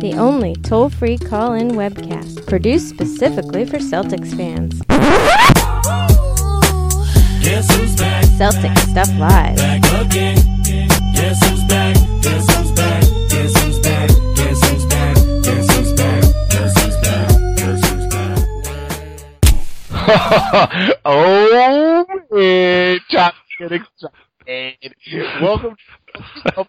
The only toll free call in webcast produced specifically for Celtics fans. Guess who's back? Celtic Stuff Live. Back again. Guess who's back? Guess who's back? Guess who's back? Guess who's back? Guess who's back? Guess who's back? Guess who's back? oh, it's John getting excited. Welcome to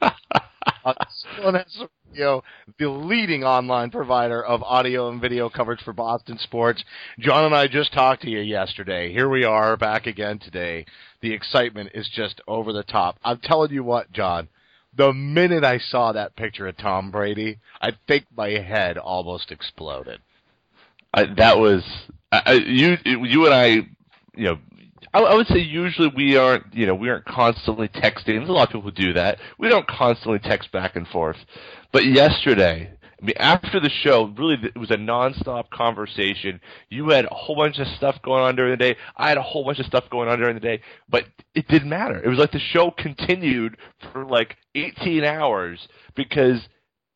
CLNS Radio, the leading online provider of audio and video coverage for Boston sports. John and I just talked to you yesterday. Here we are back again today. The excitement is just over the top. I'm telling you what, John. The minute I saw that picture of Tom Brady, I think my head almost exploded. I, that was I, you. You and I, you know, I, I would say usually we aren't, you know, we aren't constantly texting. There's a lot of people who do that. We don't constantly text back and forth. But yesterday, I mean, after the show, really, it was a nonstop conversation. You had a whole bunch of stuff going on during the day. I had a whole bunch of stuff going on during the day, but it didn't matter. It was like the show continued for like 18 hours because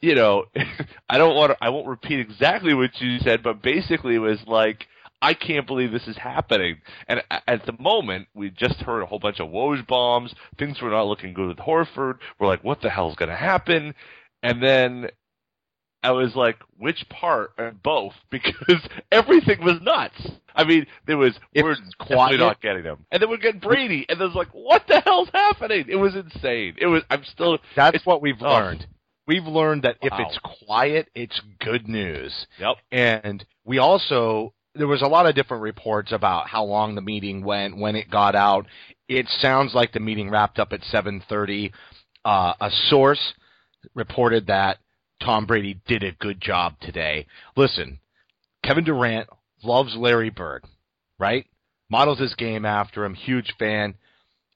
you know, I don't want to, I won't repeat exactly what you said, but basically it was like, I can't believe this is happening. And at the moment, we just heard a whole bunch of Woj bombs. Things were not looking good with Horford. We're like, what the hell's going to happen? And then I was like, which part? And both, because everything was nuts. I mean, there was It we're was quiet. not getting them, and then we're getting Brady, and there's like, what the hell's happening? It was insane. It was. I'm still. That's what we've oh. learned. We've learned that if Wow. it's quiet, it's good news. Yep. And we also there was a lot of different reports about how long the meeting went, when it got out. It sounds like the meeting wrapped up at 7:30. Uh, a source reported that Tom Brady did a good job today. Listen, Kevin Durant loves Larry Bird, right? Models his game after him, huge fan.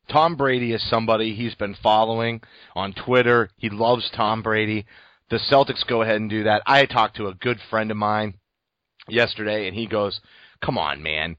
Tom Brady is somebody he's been following on Twitter. He loves Tom Brady. The Celtics go ahead and do that. I talked to a good friend of mine yesterday, and he goes, "Come on, man."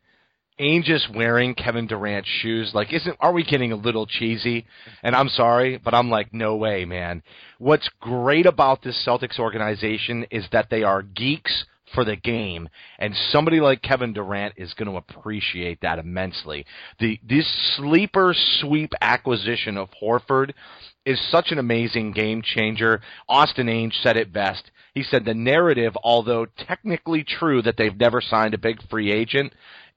Ainge wearing Kevin Durant's shoes. Like, isn't are we getting a little cheesy? And I'm sorry, but I'm like, no way, man. What's great about this Celtics organization is that they are geeks for the game, and somebody like Kevin Durant is going to appreciate that immensely. The this sleeper sweep acquisition of Horford is such an amazing game changer. Austin Ainge said it best. He said the narrative, although technically true that they've never signed a big free agent,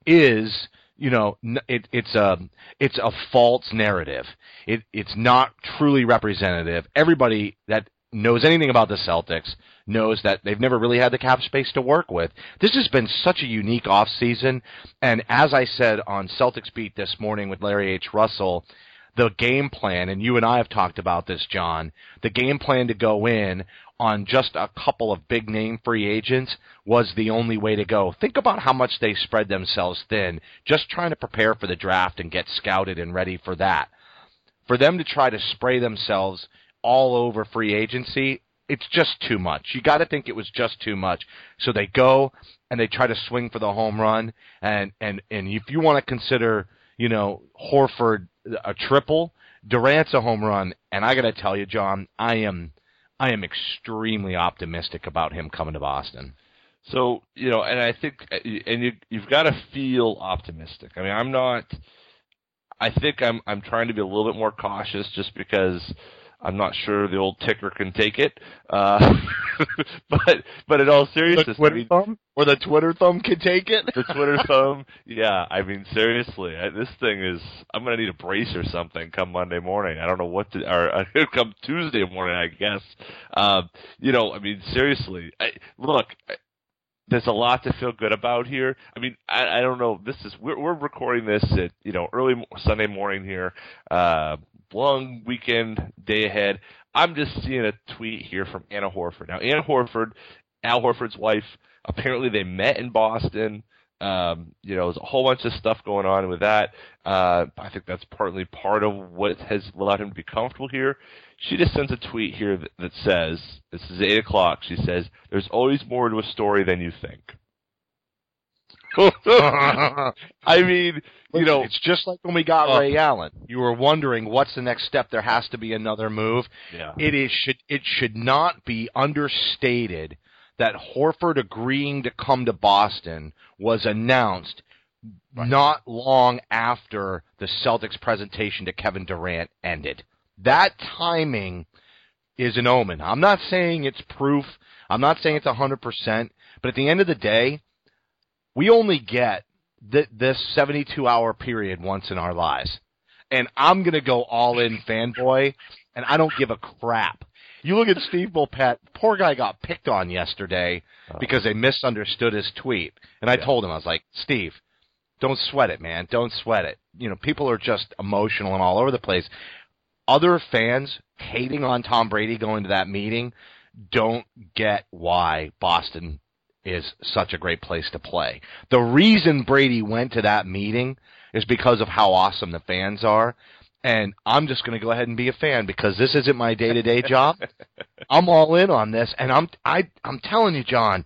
is you know it, it's a it's a false narrative. It it's not truly representative. Everybody that knows anything about the Celtics knows that they've never really had the cap space to work with. This has been such a unique off season, and as I said on Celtics beat this morning with Larry H. Russell, the game plan, and you and I have talked about this, John, the game plan to go in on just a couple of big name free agents was the only way to go. Think about how much they spread themselves thin just trying to prepare for the draft and get scouted and ready for that. For them to try to spray themselves all over free agency, it's just too much. You got to think it was just too much. So they go and they try to swing for the home run and and and if you want to consider, you know, Horford a triple, Durant's a home run, and I got to tell you, John, I am I am extremely optimistic about him coming to Boston. So you know, and I think, and you you've got to feel optimistic. I mean, I'm not. I think I'm I'm trying to be a little bit more cautious just because I'm not sure the old ticker can take it. Uh, but but in all The seriousness, I mean, thumb or the Twitter thumb can take it. the Twitter thumb. Yeah, I mean seriously, I, this thing is. I'm gonna need a brace or something come Monday morning. I don't know what to, or uh, come Tuesday morning, I guess. Um, you know, I mean seriously. I, look, there's a lot to feel good about here. I mean, I, I don't know. This is we're we're recording this at you know early Sunday morning here. Uh, long weekend day ahead. I'm just seeing a tweet here from Anna Horford. Now, Anna Horford, Al Horford's wife, apparently they met in Boston. Um, you know, there's a whole bunch of stuff going on with that. Uh, I think that's partly part of what has allowed him to be comfortable here. She just sends a tweet here that, that says, this is 8 o'clock, she says, there's always more to a story than you think. I mean, you know, it's just like when we got Oh. Ray Allen. You were wondering what's the next step. There has to be another move. yeah. It is should it should not be understated that Horford agreeing to come to Boston was announced not long after the Celtics presentation to Kevin Durant ended. That timing is an omen. I'm not saying it's proof. I'm not saying it's 100%, but at the end of the day, we only get th- this 72 hour period once in our lives. And I'm going to go all in fanboy, and I don't give a crap. You look at Steve Bulpett, poor guy got picked on yesterday oh. because they misunderstood his tweet. And I told him, I was like, Steve, don't sweat it, man. Don't sweat it. You know, people are just emotional and all over the place. Other fans hating on Tom Brady going to that meeting don't get why Boston is such a great place to play. The reason Brady went to that meeting is because of how awesome the fans are. And I'm just going to go ahead and be a fan because this isn't my day-to-day job. I'm all in on this, and I'm I I'm telling you, John,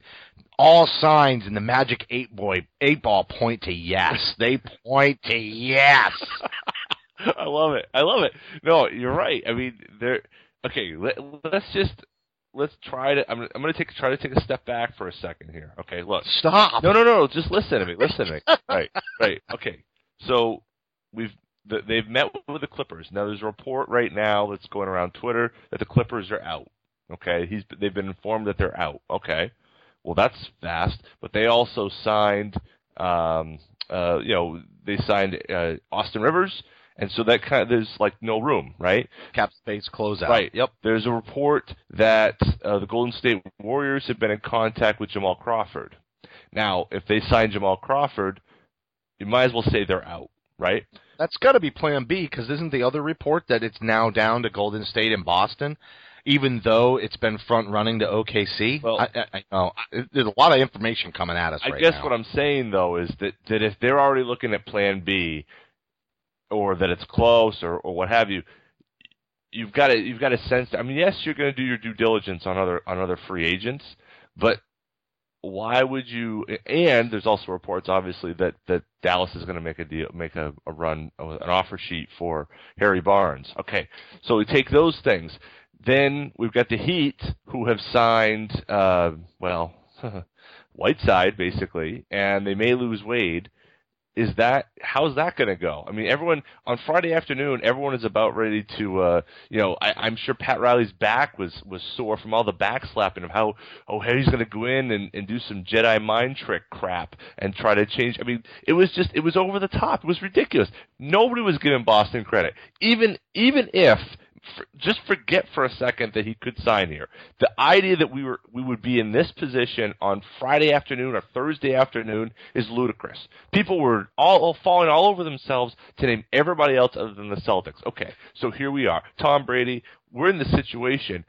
all signs in the Magic Eight Boy Eight Ball point to yes. They point to yes. I love it. I love it. No, you're right. I mean, there. Okay, let, let's just let's try to. I'm, I'm going to take try to take a step back for a second here. Okay, look. Stop. No, no, no. Just listen to me. Listen to me. right, right. Okay. So we've they've met with the Clippers. Now there's a report right now that's going around Twitter that the Clippers are out. Okay, he's they've been informed that they're out. Okay, well that's fast. But they also signed, um, uh, you know, they signed uh, Austin Rivers, and so that kind of there's like no room, right? Cap space closeout. Right. Yep. There's a report that uh, the Golden State Warriors have been in contact with Jamal Crawford. Now, if they sign Jamal Crawford, you might as well say they're out, right? That's got to be Plan B because isn't the other report that it's now down to Golden State and Boston, even though it's been front running to OKC? Well- I, I, I know there's a lot of information coming at us. I right guess now. what I'm saying though is that that if they're already looking at Plan B, or that it's close, or or what have you, you've got to you've got to sense. I mean, yes, you're going to do your due diligence on other on other free agents, but why would you? And there's also reports, obviously, that that Dallas is going to make a deal, make a, a run, an offer sheet for Harrison Barnes. Okay, so we take those things. Then we've got the Heat, who have signed, uh, well, Whiteside basically, and they may lose Wade. Is that how's that going to go? I mean, everyone on Friday afternoon, everyone is about ready to, uh, you know, I, I'm sure Pat Riley's back was was sore from all the backslapping of how oh he's going to go in and, and do some Jedi mind trick crap and try to change. I mean, it was just it was over the top. It was ridiculous. Nobody was giving Boston credit, even even if for, just forget for a second that he could sign here. The idea that we were we would be in this position on Friday afternoon or Thursday afternoon is ludicrous. People were all, all falling all over themselves to name everybody else other than the Celtics. Okay, so here we are. Tom Brady. We're in the situation.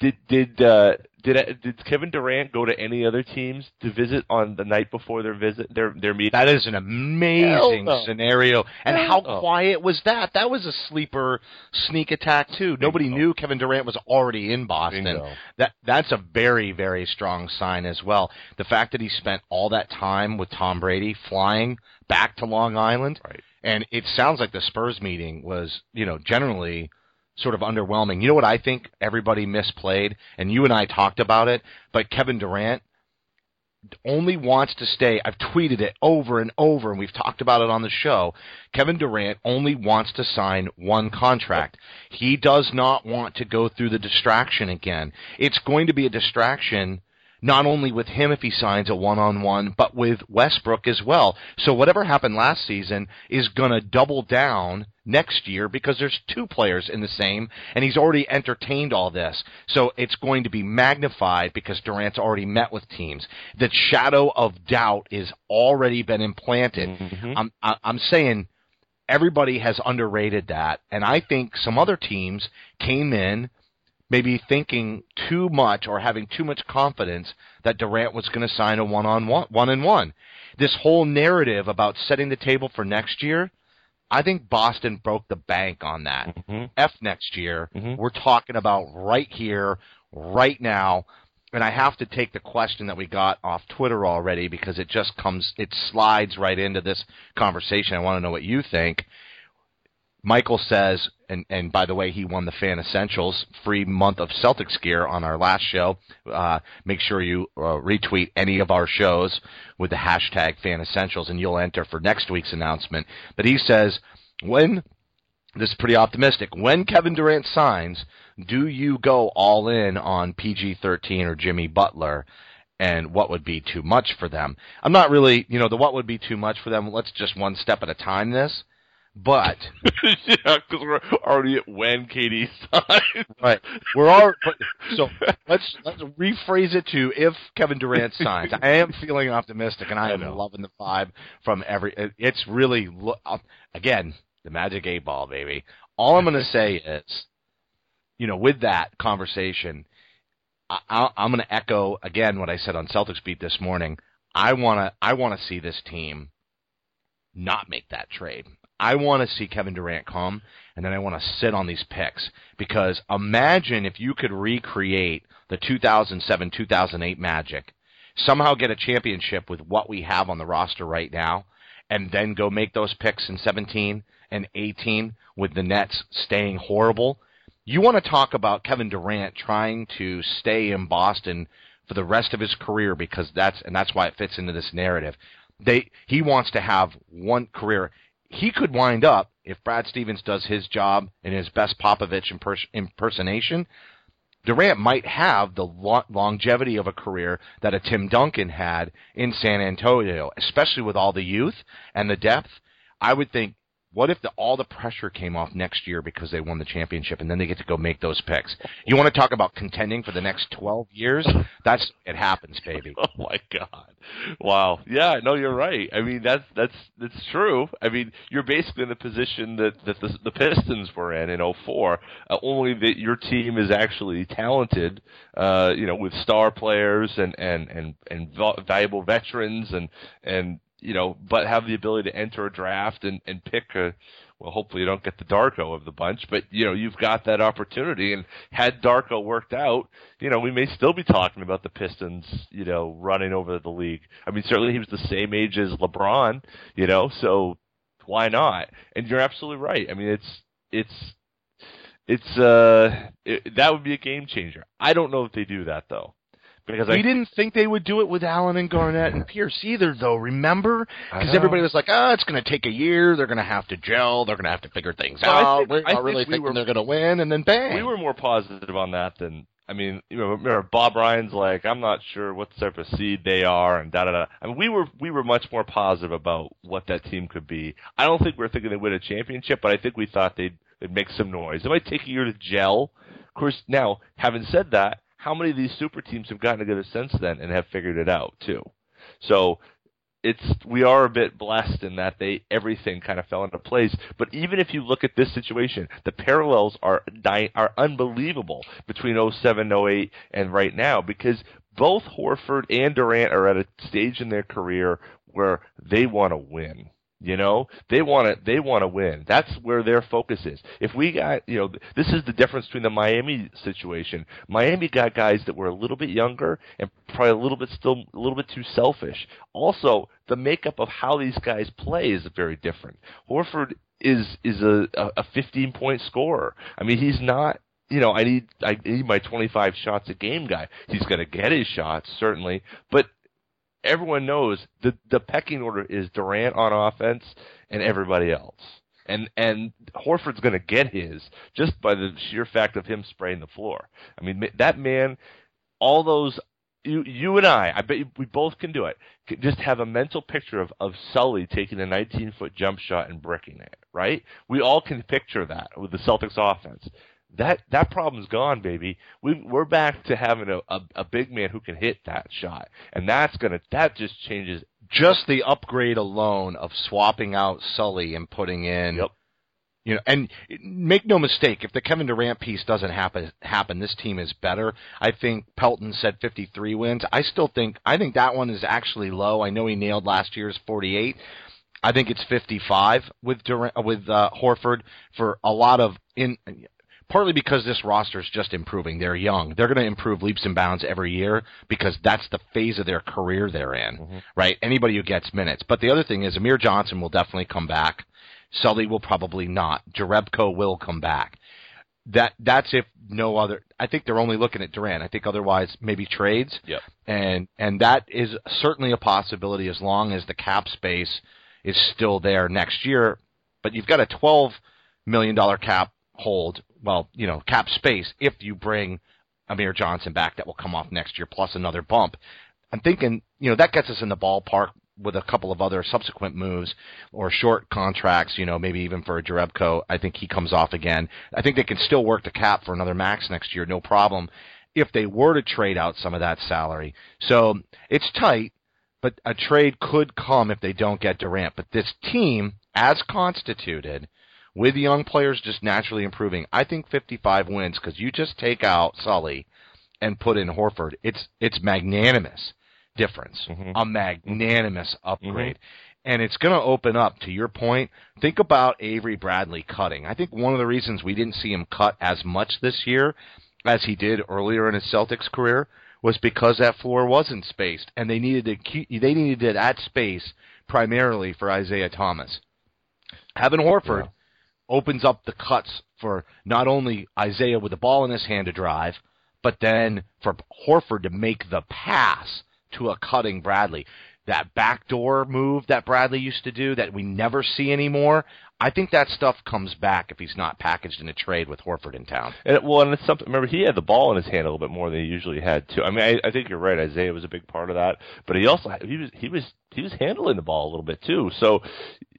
Did did uh, did did Kevin Durant go to any other teams to visit on the night before their visit their their meeting? That is an amazing no. scenario. And Hell how no. quiet was that? That was a sleeper sneak attack too. Nobody knew Kevin Durant was already in Boston. Bingo. That that's a very very strong sign as well. The fact that he spent all that time with Tom Brady flying back to Long Island. Right. And it sounds like the Spurs meeting was, you know, generally sort of underwhelming. You know what I think everybody misplayed, and you and I talked about it, but Kevin Durant, only wants to stay. I've tweeted it over and over, and we've talked about it on the show. Kevin Durant only wants to sign one contract. He does not want to go through the distraction again. It's going to be a distraction not only with him if he signs a one-on-one, but with Westbrook as well. So whatever happened last season is going to double down next year because there's two players in the same, and he's already entertained all this. So it's going to be magnified because Durant's already met with teams. The shadow of doubt is already been implanted. Mm-hmm. I'm I- I'm saying everybody has underrated that, and I think some other teams came in maybe thinking too much or having too much confidence that Durant was going to sign a one on one one and one. This whole narrative about setting the table for next year, I think Boston broke the bank on that. Mm-hmm. F next year. Mm-hmm. We're talking about right here, right now. And I have to take the question that we got off Twitter already because it just comes, it slides right into this conversation. I want to know what you think. Michael says, and, and by the way, he won the Fan Essentials free month of Celtics gear on our last show. Uh, make sure you uh, retweet any of our shows with the hashtag Fan Essentials, and you'll enter for next week's announcement. But he says, when this is pretty optimistic. When Kevin Durant signs, do you go all in on PG 13 or Jimmy Butler? And what would be too much for them? I'm not really, you know, the what would be too much for them. Let's just one step at a time this. But yeah, because we're already at when KD signed. right, we're all so let's let's rephrase it to if Kevin Durant signs. I am feeling optimistic, and I am know. loving the vibe from every. it- It's really lo- uh, again the magic eight ball, baby. All I'm going to say is, you know, with that conversation, I, I, I'm going to echo again what I said on Celtics beat this morning. I want to I want to see this team not make that trade. I want to see Kevin Durant come, and then I want to sit on these picks because imagine if you could recreate the 2007 2008 Magic, somehow get a championship with what we have on the roster right now, and then go make those picks in 17 and 18 with the Nets staying horrible. You want to talk about Kevin Durant trying to stay in Boston for the rest of his career because that's and that's why it fits into this narrative. They he wants to have one career. He could wind up if Brad Stevens does his job in his best Popovich impers- impersonation. Durant might have the lo- longevity of a career that a Tim Duncan had in San Antonio, especially with all the youth and the depth. I would think, what if the, all the pressure came off next year because they won the championship, and then they get to go make those picks? You want to talk about contending for the next twelve years? That's it happens, baby. Oh my god! Wow. Yeah. No, you're right. I mean, that's that's that's true. I mean, you're basically in the position that that the, the Pistons were in in '04. Uh, only that your team is actually talented. Uh, you know, with star players and and and and val- valuable veterans and and you know, but have the ability to enter a draft and and pick a. Well, hopefully you don't get the Darko of the bunch, but you know you've got that opportunity. And had Darko worked out, you know we may still be talking about the Pistons, you know, running over the league. I mean, certainly he was the same age as LeBron, you know, so why not? And you're absolutely right. I mean, it's it's it's uh it, that would be a game changer. I don't know if they do that though, because We I didn't think they would do it with Allen and Garnett and Pierce either, though. Remember? Because everybody was like, "Oh, it's going to take a year. They're going to have to gel. They're going to have to figure things I out. think- We're I not think really we thinking were- they're going to win." And then bang. we were more positive on that than I mean, you know, remember Bob Ryan's like, I'm not sure what type of seed they are, and da da da. I mean, we were we were much more positive about what that team could be. I don't think we are thinking they'd win a championship, but I think we thought they'd they'd make some noise. It might take a year to gel. Of course, now having said that, how many of these super teams have gotten together since then and have figured it out too? So it's we are a bit blessed in that they everything kind of fell into place. But even if you look at this situation, the parallels are di- are unbelievable between 07, 08, and right now because both Horford and Durant are at a stage in their career where they want to win. You know, they want to they want to win. That's where their focus is. If we got, you know, this is the difference between the Miami situation. Miami got guys that were a little bit younger and probably a little bit still a little bit too selfish. Also, the makeup of how these guys play is very different. Horford is is a a 15 point scorer. I mean, he's not you know, I need I need my 25 shots a game guy. He's going to get his shots certainly, but everyone knows the the pecking order is Durant on offense and everybody else. And and Horford's going to get his just by the sheer fact of him spraying the floor. I mean, that man, all those you you and I, I bet we both can do it. Just have a mental picture of of Sully taking a 19 foot jump shot and bricking it. Right? We all can picture that with the Celtics offense. That that problem's gone, baby. We we're back to having a, a a big man who can hit that shot, and that's gonna that just changes. Just the upgrade alone of swapping out Sully and putting in Yep. You know, and make no mistake, if the Kevin Durant piece doesn't happen, happen, this team is better. I think Pelton said 53 wins. I still think, I think that one is actually low. I know he nailed last year's 48. I think it's 55 with Durant, with uh, Horford for a lot of in. Partly because this roster is just improving. They're young. They're going to improve leaps and bounds every year because that's the phase of their career they're in, mm-hmm. right? Anybody who gets minutes. But the other thing is, Amir Johnson will definitely come back. Sully will probably not. Jerebko will come back. That that's if no other. I think they're only looking at Durant. I think otherwise maybe trades. Yep. And and that is certainly a possibility as long as the cap space is still there next year. But you've got a twelve million dollar cap hold. Well, you know, cap space if you bring Amir Johnson back, that will come off next year plus another bump. I'm thinking, you know, that gets us in the ballpark with a couple of other subsequent moves or short contracts, you know, maybe even for Jerebko. I think he comes off again. I think they can still work the cap for another max next year, no problem, if they were to trade out some of that salary. So it's tight, but a trade could come if they don't get Durant. But this team, as constituted, with young players just naturally improving, I think 55 wins because you just take out Sully and put in Horford. It's it's magnanimous difference, mm-hmm. a magnanimous mm-hmm. upgrade. And it's going to open up, to your point, think about Avery Bradley cutting. I think one of the reasons we didn't see him cut as much this year as he did earlier in his Celtics career was because that floor wasn't spaced, and they needed to they needed that space primarily for Isaiah Thomas. Having Horford opens up the cuts for not only Isaiah with the ball in his hand to drive, but then for Horford to make the pass to a cutting Bradley. That backdoor move that Bradley used to do that we never see anymore. I think that stuff comes back if he's not packaged in a trade with Horford in town. And, well, and it's something. Remember, he had the ball in his hand a little bit more than he usually had too. I mean, I, I think you're right. Isaiah was a big part of that, but he also he was he was he was handling the ball a little bit too. So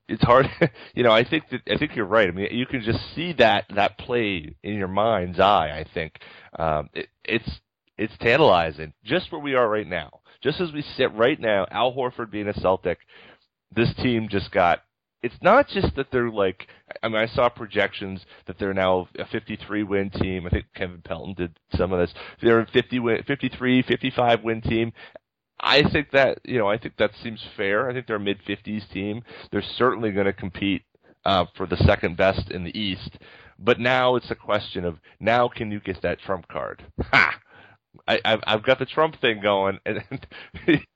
it's hard. you know, I think that I think you're right. I mean, you can just see that that play in your mind's eye. I think um, it, it's it's tantalizing just where we are right now. Just as we sit right now, Al Horford being a Celtic, this team just got. It's not just that they're like. I mean, I saw projections that they're now a 53 win team. I think Kevin Pelton did some of this. They're a 50 win, 53, 55 win team. I think that you know, I think that seems fair. I think they're a mid 50s team. They're certainly going to compete uh, for the second best in the East. But now it's a question of now can you get that trump card? Ha! I, I've, I've got the Trump thing going, and,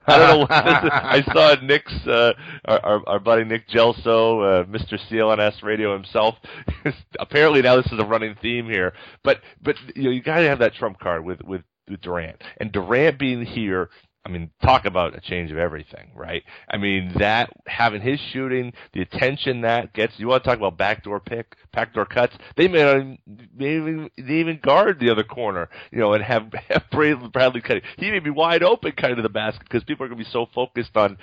I don't know. What this is. I saw Nick's uh, our, our our buddy Nick Gelso, uh, Mr. CLNS Radio himself. Apparently now this is a running theme here, but but you know you got to have that Trump card with with with Durant, and Durant being here I mean, talk about a change of everything, right? I mean, that having his shooting, the attention that gets. You want to talk about backdoor pick, backdoor cuts? They may not may even they even guard the other corner, you know, and have, have Bradley, cutting. He may be wide open cutting to the basket because people are going to be so focused on,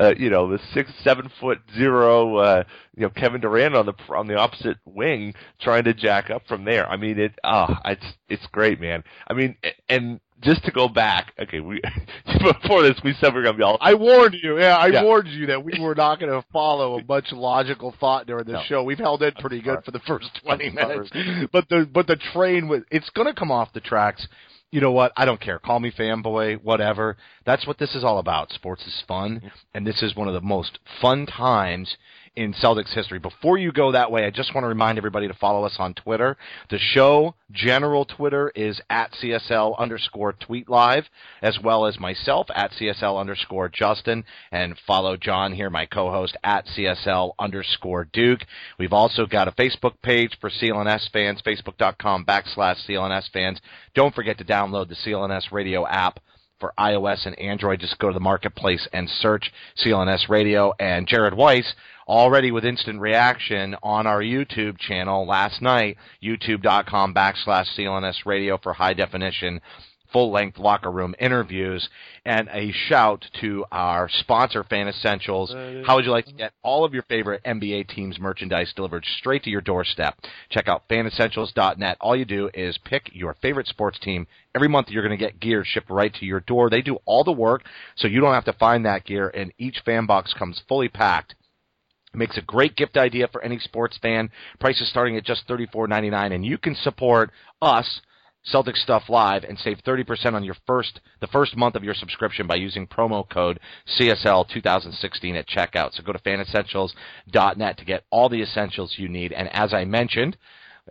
uh, you know, the six, seven foot zero, uh, you know, Kevin Durant on the on the opposite wing trying to jack up from there. I mean, it. Ah, oh, it's it's great, man. I mean, and just to go back, okay, we before this we said we are gonna be all. I warned you. Yeah, I Yeah. warned you that we were not going to follow a much logical thought during this No. show. We've held it pretty good for the first twenty minutes, but the but the train was it's going to come off the tracks. You know what? I don't care. Call me fanboy, whatever. That's what this is all about. Sports is fun, and this is one of the most fun times in Celtics history. Before you go that way, I just want to remind everybody to follow us on Twitter. The show general Twitter is at CSL underscore tweet live, as well as myself at CSL underscore Justin, and follow John here, my co-host at CSL underscore Duke. We've also got a Facebook page for CLNS fans, facebook.com backslash CLNS fans. Don't forget to download the CLNS radio app for iOS and Android. Just go to the marketplace and search CLNS Radio. And Jared Weiss already with instant reaction on our YouTube channel last night, youtube.com backslash CLNS Radio for high definition full length locker room interviews and a shout to our sponsor Fan Essentials. How would you like to get all of your favorite NBA teams merchandise delivered straight to your doorstep? Check out fanessentials.net. All you do is pick your favorite sports team. Every month you're going to get gear shipped right to your door. They do all the work so you don't have to find that gear and each fan box comes fully packed. It makes a great gift idea for any sports fan. Prices starting at just $34.99 and you can support us Celtic Stuff Live and save 30% on your first the first month of your subscription by using promo code CSL 2016 at checkout. So go to fanessentials.net to get all the essentials you need. And as I mentioned,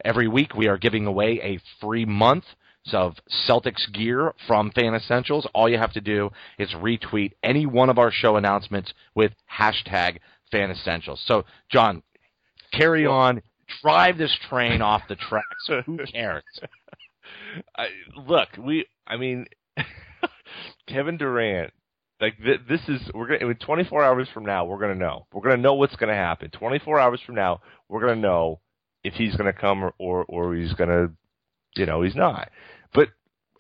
every week we are giving away a free month of Celtics gear from Fan Essentials. All you have to do is retweet any one of our show announcements with hashtag Fan Essentials. So, John, carry on. Drive this train off the tracks. Who cares? I, look, we. I mean, Kevin Durant. Like th- this is we're gonna. I mean, 24 hours from now, we're gonna know. We're gonna know what's gonna happen. 24 hours from now, we're gonna know if he's gonna come or or, or he's gonna, you know, he's not. But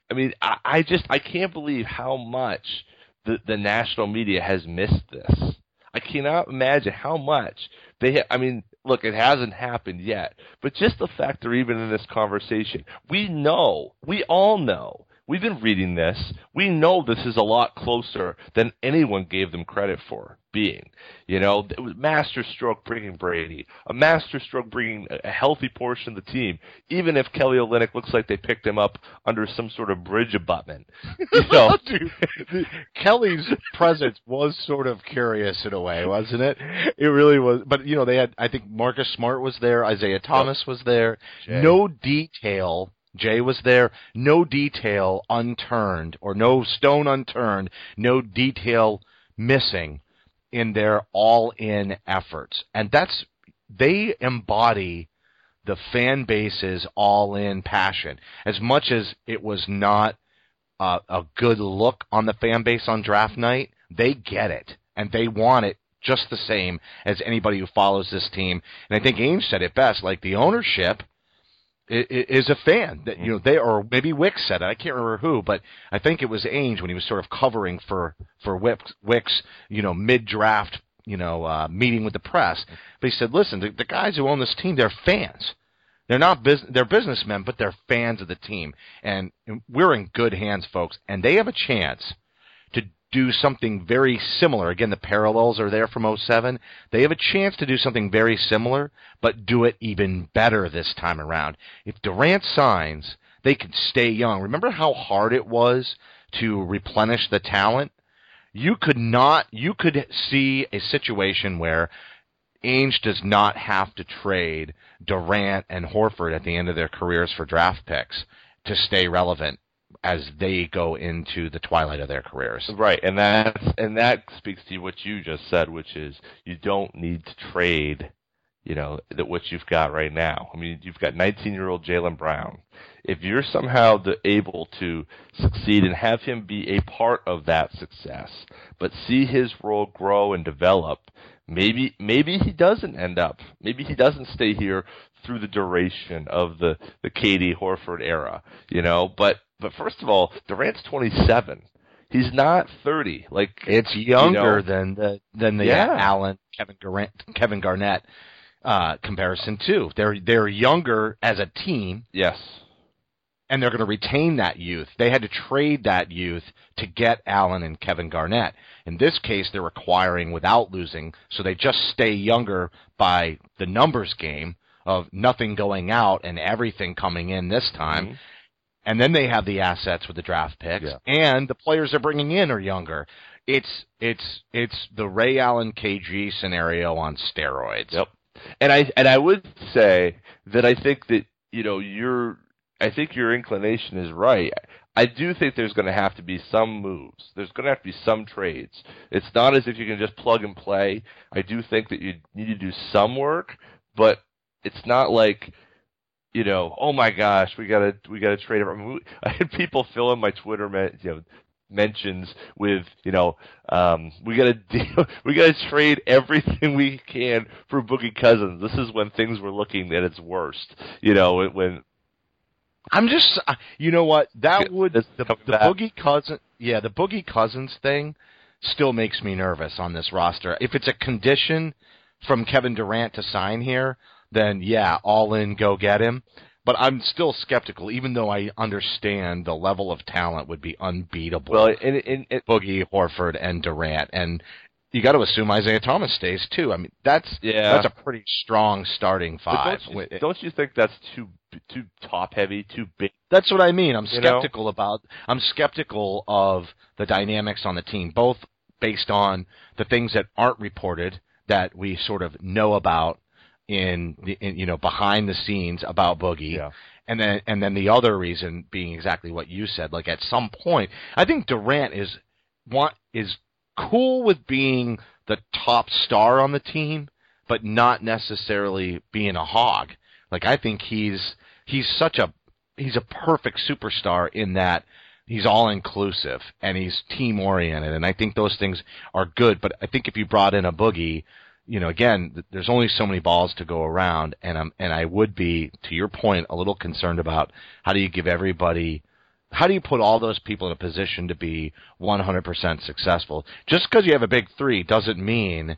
I mean, I, I just I can't believe how much the the national media has missed this. I cannot imagine how much they. Ha- I mean, look, it hasn't happened yet, but just the fact they're even in this conversation, we know, we all know. We've been reading this. We know this is a lot closer than anyone gave them credit for being. You know, it was master stroke bringing Brady, a master stroke bringing a healthy portion of the team. Even if Kelly Olynyk looks like they picked him up under some sort of bridge abutment, you know. Dude, Kelly's presence was sort of curious in a way, wasn't it? It really was. But you know, they had. I think Marcus Smart was there. Isaiah oh. Thomas was there. Jay. No detail. Jay was there. No detail unturned, or no stone unturned. No detail missing in their all-in efforts, and that's they embody the fan base's all-in passion. As much as it was not uh, a good look on the fan base on draft night, they get it and they want it just the same as anybody who follows this team. And I think Ainge said it best: like the ownership is a fan that you know they or maybe Wicks said it. I can't remember who, but I think it was Ainge when he was sort of covering for for Wicks, Wicks you know, mid draft, you know, uh, meeting with the press. But he said, listen, the, the guys who own this team, they're fans. They're not bus- they're businessmen, but they're fans of the team, and we're in good hands, folks. And they have a chance do something very similar. Again, the parallels are there from 07. They have a chance to do something very similar, but do it even better this time around. If Durant signs, they could stay young. Remember how hard it was to replenish the talent? You could not, you could see a situation where Ainge does not have to trade Durant and Horford at the end of their careers for draft picks to stay relevant as they go into the twilight of their careers. Right, and that's and that speaks to what you just said, which is you don't need to trade, you know, that what you've got right now. I mean, you've got 19-year-old Jaylen Brown. If you're somehow able to succeed and have him be a part of that success, but see his role grow and develop, maybe maybe he doesn't end up. Maybe he doesn't stay here through the duration of the the KD Horford era, you know. But but first of all, Durant's 27. He's not 30. Like It's younger You know? than the than the Yeah. Allen Kevin Garnett Kevin Garnett uh, comparison too. They're they're younger as a team, yes, and they're going to retain that youth. They had to trade that youth to get Allen and Kevin Garnett. In this case, they're acquiring without losing, so they just stay younger by the numbers game of nothing going out and everything coming in this time. Mhm. And then they have the assets with the draft picks, Yeah. and the players they're bringing in are younger. It's it's it's the Ray Allen KG scenario on steroids. Yep. And I and I would say that I think that you know your I think your inclination is right. I do think there's going to have to be some moves. There's going to have to be some trades. It's not as if you can just plug and play. I do think that you need to do some work, but it's not like you know, oh my gosh, we gotta we gotta trade. I, mean, I had people fill in my Twitter, you know, mentions with you know um, we got to deal, we got to trade everything we can for Boogie Cousins. This is when things were looking at its worst. You know when, I'm just, uh, you know what? That would the, the boogie cousin, yeah, the boogie cousins thing still makes me nervous on this roster. If it's a condition from Kevin Durant to sign here, then yeah, all in, go get him. But I'm still skeptical, even though I understand the level of talent would be unbeatable. well and, and, and Boogie, Horford, and Durant, and you got to assume Isaiah Thomas stays too. I mean, that's Yeah. that's a pretty strong starting five. don't you, don't you think that's too too top heavy, too big? That's what I mean. I'm You know? skeptical about. I'm skeptical of the dynamics on the team, both based on the things that aren't reported that we sort of know about in the in, you know behind the scenes about Boogie. Yeah. And then and then the other reason being exactly what you said. Like at some point, I think Durant is want is cool with being the top star on the team, but not necessarily being a hog. Like I think he's he's such a he's a perfect superstar in that he's all inclusive and he's team oriented and I think those things are good but I think if you brought in a boogie you know again there's only so many balls to go around and I'm and I would be to your point a little concerned about how do you give everybody how do you put all those people in a position to be 100% successful just because you have a big 3 doesn't mean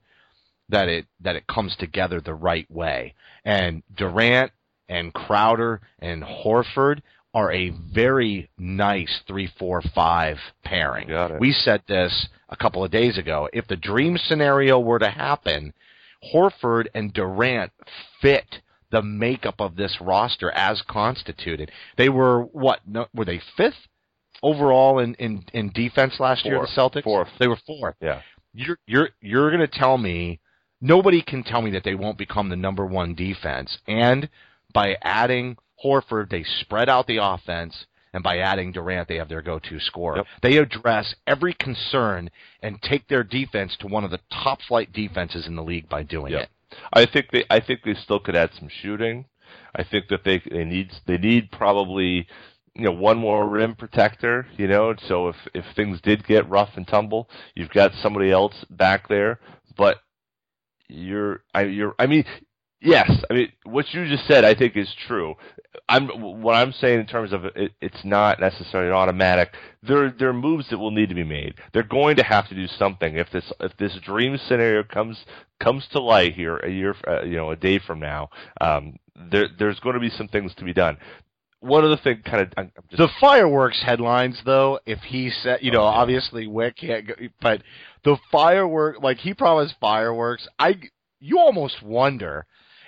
that it that it comes together the right way. And Durant and Crowder and Horford are a very nice three, four, five pairing. We said this a couple of days ago. If the dream scenario were to happen, Horford and Durant fit the makeup of this roster as constituted. They were what? No, were they fifth overall in, in, in defense last year? Fourth. The Celtics. Fourth. They were fourth Yeah. you're you're you're going to tell me nobody can tell me that they won't become the number one defense. And by adding Horford, they spread out the offense, and by adding Durant, they have their go-to scorer. Yep. They address every concern and take their defense to one of the top flight defenses in the league by doing Yep. it. I think they I think they still could add some shooting. I think that they they need they need probably you know one more rim protector, you know, so if if things did get rough and tumble, you've got somebody else back there, but you're I you're I mean yes, I mean what you just said I think is true. I'm what I'm saying in terms of it, it's not necessarily automatic. There there are moves that will need to be made. They're going to have to do something if this if this dream scenario comes comes to light here a year uh, you know a day from now. Um, there there's going to be some things to be done. One other thing, kind of, I'm just The fireworks headlines, though, if he said, you know, Oh, yeah. obviously Wyc can't go, but the firework, like he promised fireworks, I, you almost wonder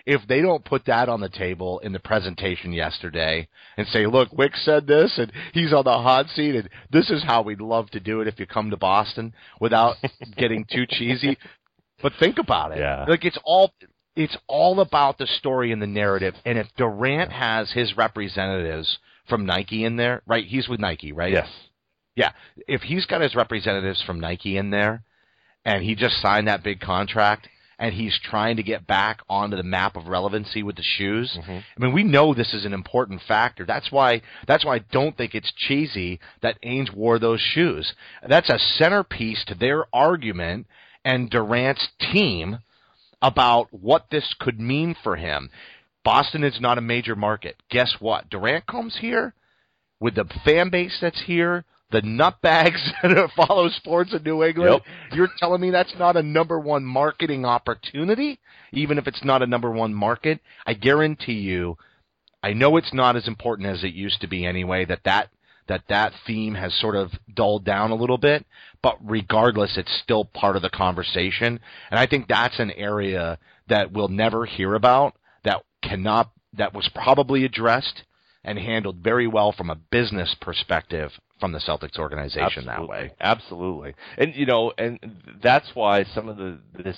if they don't put that on the table in the presentation yesterday and say, look, Wyc said this and he's on the hot seat and this is how we'd love to do it if you come to Boston without getting too cheesy. But think about it. Yeah. Like it's all it's all about the story and the narrative. And if Durant has his representatives from Nike in there, right? He's with Nike, right? yes, Yeah. If he's got his representatives from Nike in there and he just signed that big contract and he's trying to get back onto the map of relevancy with the shoes. Mhm. I mean, we know this is an important factor. That's why that's why I don't think it's cheesy that Ainge wore those shoes. That's a centerpiece to their argument and Durant's team about what this could mean for him. Boston is not a major market. Guess what? Durant comes here with the fan base that's here, the nutbags that follow sports in New England. You're telling me that's not a number one marketing opportunity, even if it's not a number one market? I guarantee you, I know it's not as important as it used to be anyway. That that that that theme has sort of dulled down a little bit, but regardless, it's still part of the conversation. And I think that's an area that we'll never hear about. That cannot that was probably addressed and handled very well from a business perspective from the Celtics organization that Absolutely. way. Absolutely. And you know, and that's why some of the this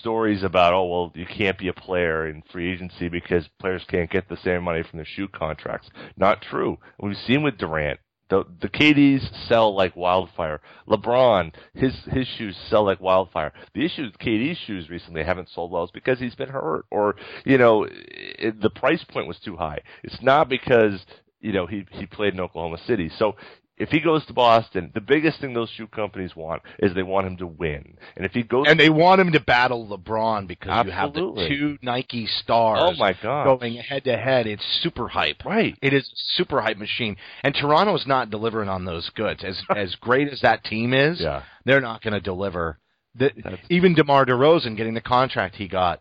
stories about oh well you can't be a player in free agency because players can't get the same money from their shoe contracts. Not true. We've seen with Durant the the KDs sell like wildfire. LeBron, his his shoes sell like wildfire. The issue with KD's shoes recently haven't sold well is because he's been hurt, or you know, it, the price point was too high. It's not because you know he he played in Oklahoma City. So if he goes to Boston, the biggest thing those shoe companies want is they want him to win. And if he goes, And they want him to battle LeBron because you have the two Nike stars oh my god, going head to head. It's super hype. right? It is super hype machine. And Toronto's not delivering on those goods. As as great as that team is, Yeah. they're not going to deliver. The, even DeMar DeRozan getting the contract he got,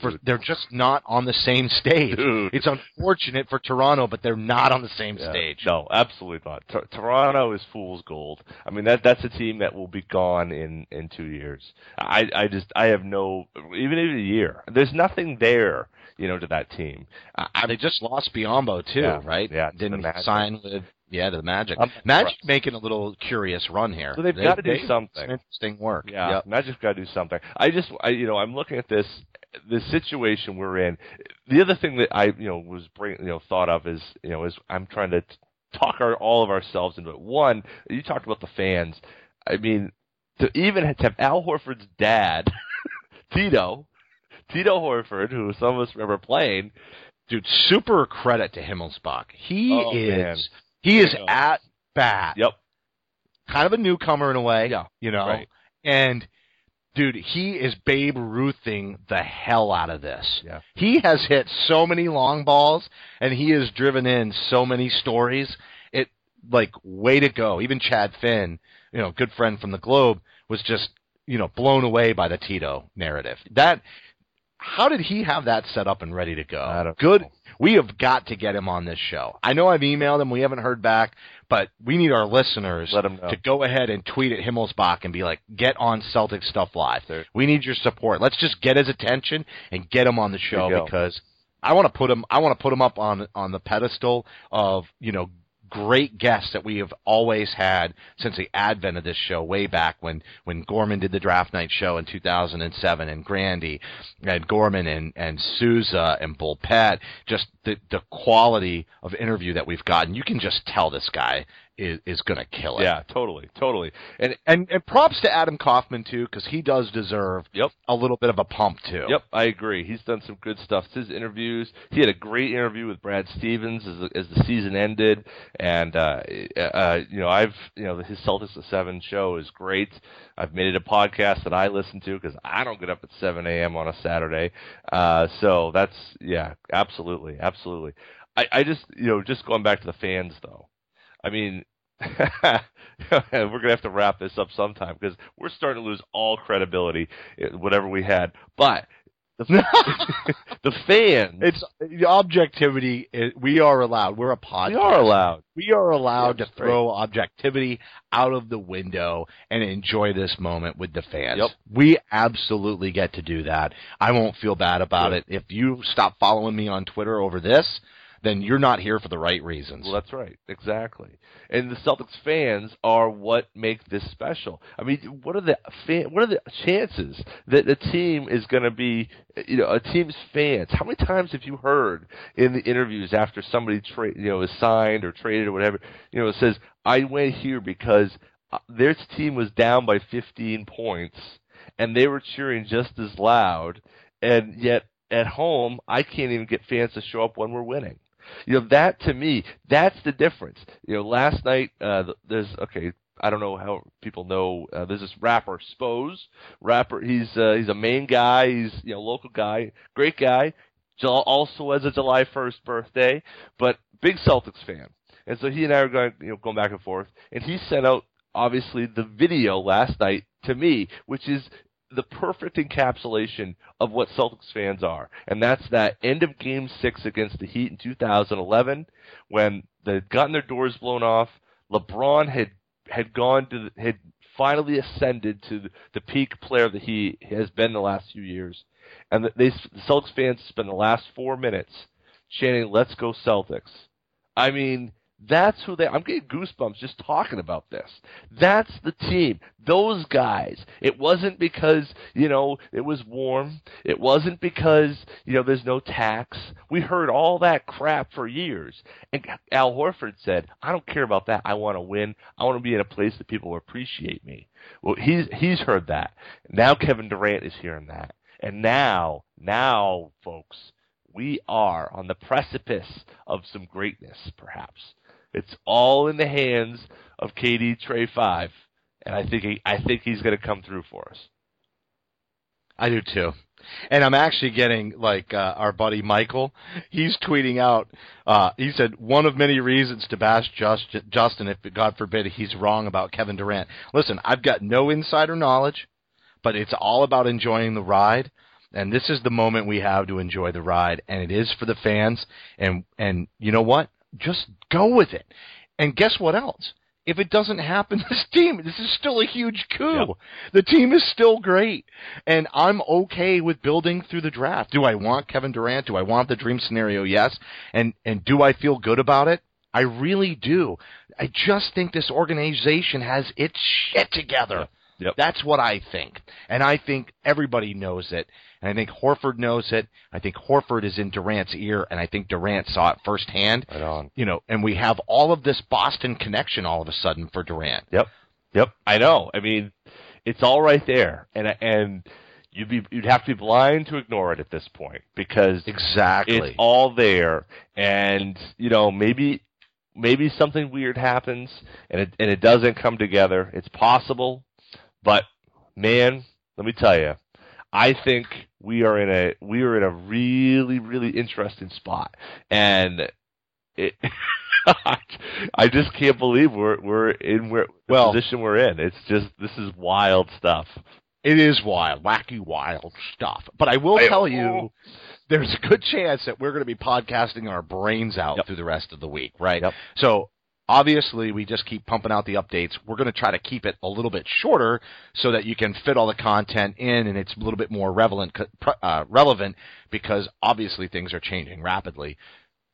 for, they're just not on the same stage. Dude. It's unfortunate for Toronto, but they're not on the same Yeah. stage. No, absolutely not. Tor- Toronto is fool's gold. I mean that that's a team that will be gone in in two years. I I just I have no even in a year. There's nothing there, you know, to that team. I, They just lost Biyombo too, Yeah, right? yeah, Didn't sign with yeah to the Magic. I'm Magic making a little curious run here. So they've They- gotta do something. Some interesting work. Yeah, Yep. Magic's got to do something. I just, I, you know, I'm looking at this, the situation we're in. The other thing that I, you know, was bring, you know, thought of is, you know, is I'm trying to talk our, all of ourselves into it. One, you talked about the fans. I mean, to even to have Al Horford's dad, Tito, Tito Horford, who some of us remember playing, dude, super credit to Himmelsbach. He Oh, is man. He is at bat. Yep. Kind of a newcomer in a way. Yeah, You know. right. And dude, he is Babe Ruthing the hell out of this. Yeah. He has hit so many long balls and he has driven in so many stories. It like way to go. Even Chad Finn, you know, good friend from the Globe, was just, you know, blown away by the Tito narrative. That how did he have that set up and ready to go? I don't Good. know. We have got to get him on this show. I know I've emailed him. We haven't heard back, but we need our listeners Let 'em know. to go ahead and tweet at Himmelsbach and be like, "Get on Celtic Stuff Live. There- We need your support. Let's just get his attention and get him on the show because I want to put him. I want to put him up on on the pedestal of you know great guests that we have always had since the advent of this show way back when when Gorman did the draft night show in 2007 and Grandy and Gorman and and Souza and Bull Pet just the the quality of interview that we've gotten. You can just tell this guy is is going to kill it Yeah, totally, totally. And and and props to Adam Kaufman too because he does deserve Yep. a little bit of a pump too Yep, I agree. He's done some good stuff. His interviews. He had a great interview with Brad Stevens as the, as the season ended, and uh, uh, you know I've you know his Celtics at Seven show is great. I've made it a podcast that I listen to because I don't get up at 7 a.m. on a Saturday. Uh, so that's yeah, absolutely, absolutely. I, I just you know just going back to the fans though. I mean. we're gonna have to wrap this up sometime because we're starting to lose all credibility, eh, whatever we had. But the, the fans, It's the objectivity. Is, we are allowed. We're a podcast. we are allowed. We are allowed Yeah, to that's throw objectivity out of the window and enjoy this moment with the fans. Yep. We absolutely get to do that. I won't feel bad about Good. it. If you stop following me on Twitter over this, then you're not here for the right reasons. Well, that's right, exactly. And the Celtics fans are what make this special. I mean, what are the fan, what are the chances that the team is going to be, you know, a team's fans? How many times have you heard in the interviews after somebody tra- you know is signed or traded or whatever, you know, it says I went here because uh, their team was down by 15 points and they were cheering just as loud, and yet at home I can't even get fans to show up when we're winning. You know that to me, that's the difference. You know, last night uh, there's okay. I don't know how people know. Uh, there's this rapper Spose. Rapper, he's uh, he's a Maine guy. He's you know local guy, great guy. Also has a July 1st birthday, but big Celtics fan. And so he and I are going you know going back and forth. And he sent out obviously the video last night to me, which is the perfect encapsulation of what Celtics fans are. And that's that end of game six against the Heat in 2011 when they'd gotten their doors blown off. LeBron had, had gone to, the, had finally ascended to the, peak player that he has been the last few years. And they, the Celtics fans spent the last four minutes chanting, let's go Celtics. I mean, that's who they. I'm getting goosebumps just talking about this. That's the team. Those guys. It wasn't because you know it was warm. It wasn't because you know there's no tax. We heard all that crap for years. And Al Horford said, "I don't care about that. I want to win. I want to be in a place that people appreciate me." Well, he's he's heard that. Now Kevin Durant is hearing that. And now, now, folks, we are on the precipice of some greatness, perhaps. It's all in the hands of KD Trey Five, and I think he, I think he's going to come through for us. I do too. And I'm actually getting like uh, our buddy Michael. He's tweeting out. Uh, he said one of many reasons to bash Just, Justin if God forbid he's wrong about Kevin Durant. Listen, I've got no insider knowledge, but it's all about enjoying the ride. And this is the moment we have to enjoy the ride, and it is for the fans. And and you know what? Just go with it. And guess what else? If it doesn't happen, this team, this is still a huge coup. Yep. The team is still great, and I'm okay with building through the draft. Do I want Kevin Durant? Do I want the dream scenario? Yes. And and do I feel good about it? I really do. I just think this organization has its shit together. Yep. That's what I think. And I think everybody knows it. And I think Horford knows it. I think Horford is in Durant's ear, and I think Durant saw it firsthand. Right on. You know, and we have all of this Boston connection all of a sudden for Durant. Yep. Yep. I know. I mean, it's all right there, and and you'd be you'd have to be blind to ignore it at this point because Exactly. it's all there, and you know maybe maybe something weird happens and it and it doesn't come together. It's possible, but man, let me tell you, I think we are in a we are in a really really interesting spot, and it. I just can't believe we're we're in where the Well- position we're in. It's just this is wild stuff. It is wild, wacky, wild stuff. But I will tell you, oh. there's a good chance that we're going to be podcasting our brains out Yep. through the rest of the week, right? Yep. So obviously, we just keep pumping out the updates. We're going to try to keep it a little bit shorter so that you can fit all the content in, and it's a little bit more relevant, uh, relevant because obviously things are changing rapidly.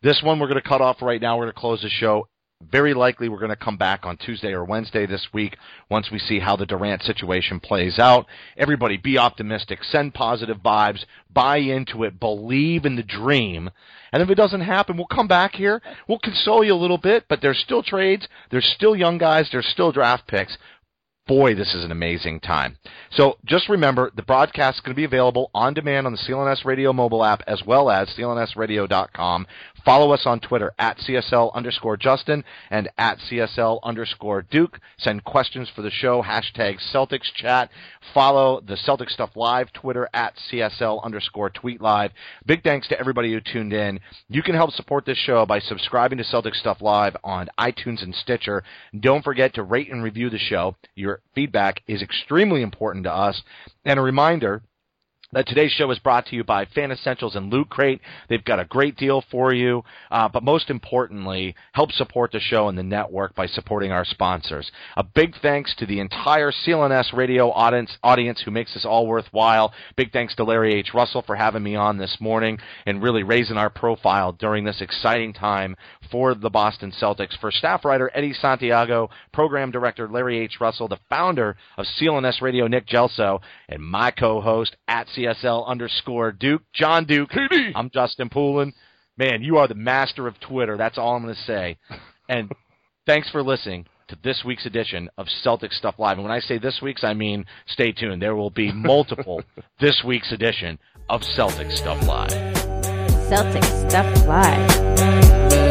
This one we're going to cut off right now. We're going to close the show. Very likely we're going to come back on Tuesday or Wednesday this week once we see how the Durant situation plays out. Everybody be optimistic, send positive vibes, buy into it, believe in the dream. And if it doesn't happen, we'll come back here. We'll console you a little bit, but there's still trades, there's still young guys, there's still draft picks boy, this is an amazing time. So just remember, the broadcast is going to be available on demand on the CLNS Radio mobile app as well as clnsradio.com. Follow us on Twitter at CSL underscore Justin and at CSL underscore Duke. Send questions for the show, hashtag Celtics chat. Follow the Celtic Stuff Live Twitter at CSL underscore tweet live. Big thanks to everybody who tuned in. You can help support this show by subscribing to Celtic Stuff Live on iTunes and Stitcher. Don't forget to rate and review the show. Your feedback is extremely important to us. And a reminder that today's show is brought to you by Fan Essentials and Loot Crate. They've got a great deal for you, uh, but most importantly, help support the show and the network by supporting our sponsors. A big thanks to the entire CLNS radio audience, audience who makes this all worthwhile. Big thanks to Larry H. Russell for having me on this morning and really raising our profile during this exciting time for the Boston Celtics. For staff writer Eddie Santiago, program director Larry H. Russell, the founder of CLNS Radio, Nick Gelso, and my co-host at CSL underscore Duke, John Duke. I'm Justin Poulin. Man, you are the master of Twitter. That's all I'm going to say. And thanks for listening to this week's edition of Celtic Stuff Live. And when I say this week's, I mean stay tuned. There will be multiple this week's edition of Celtic Stuff Live. Celtic Stuff Live.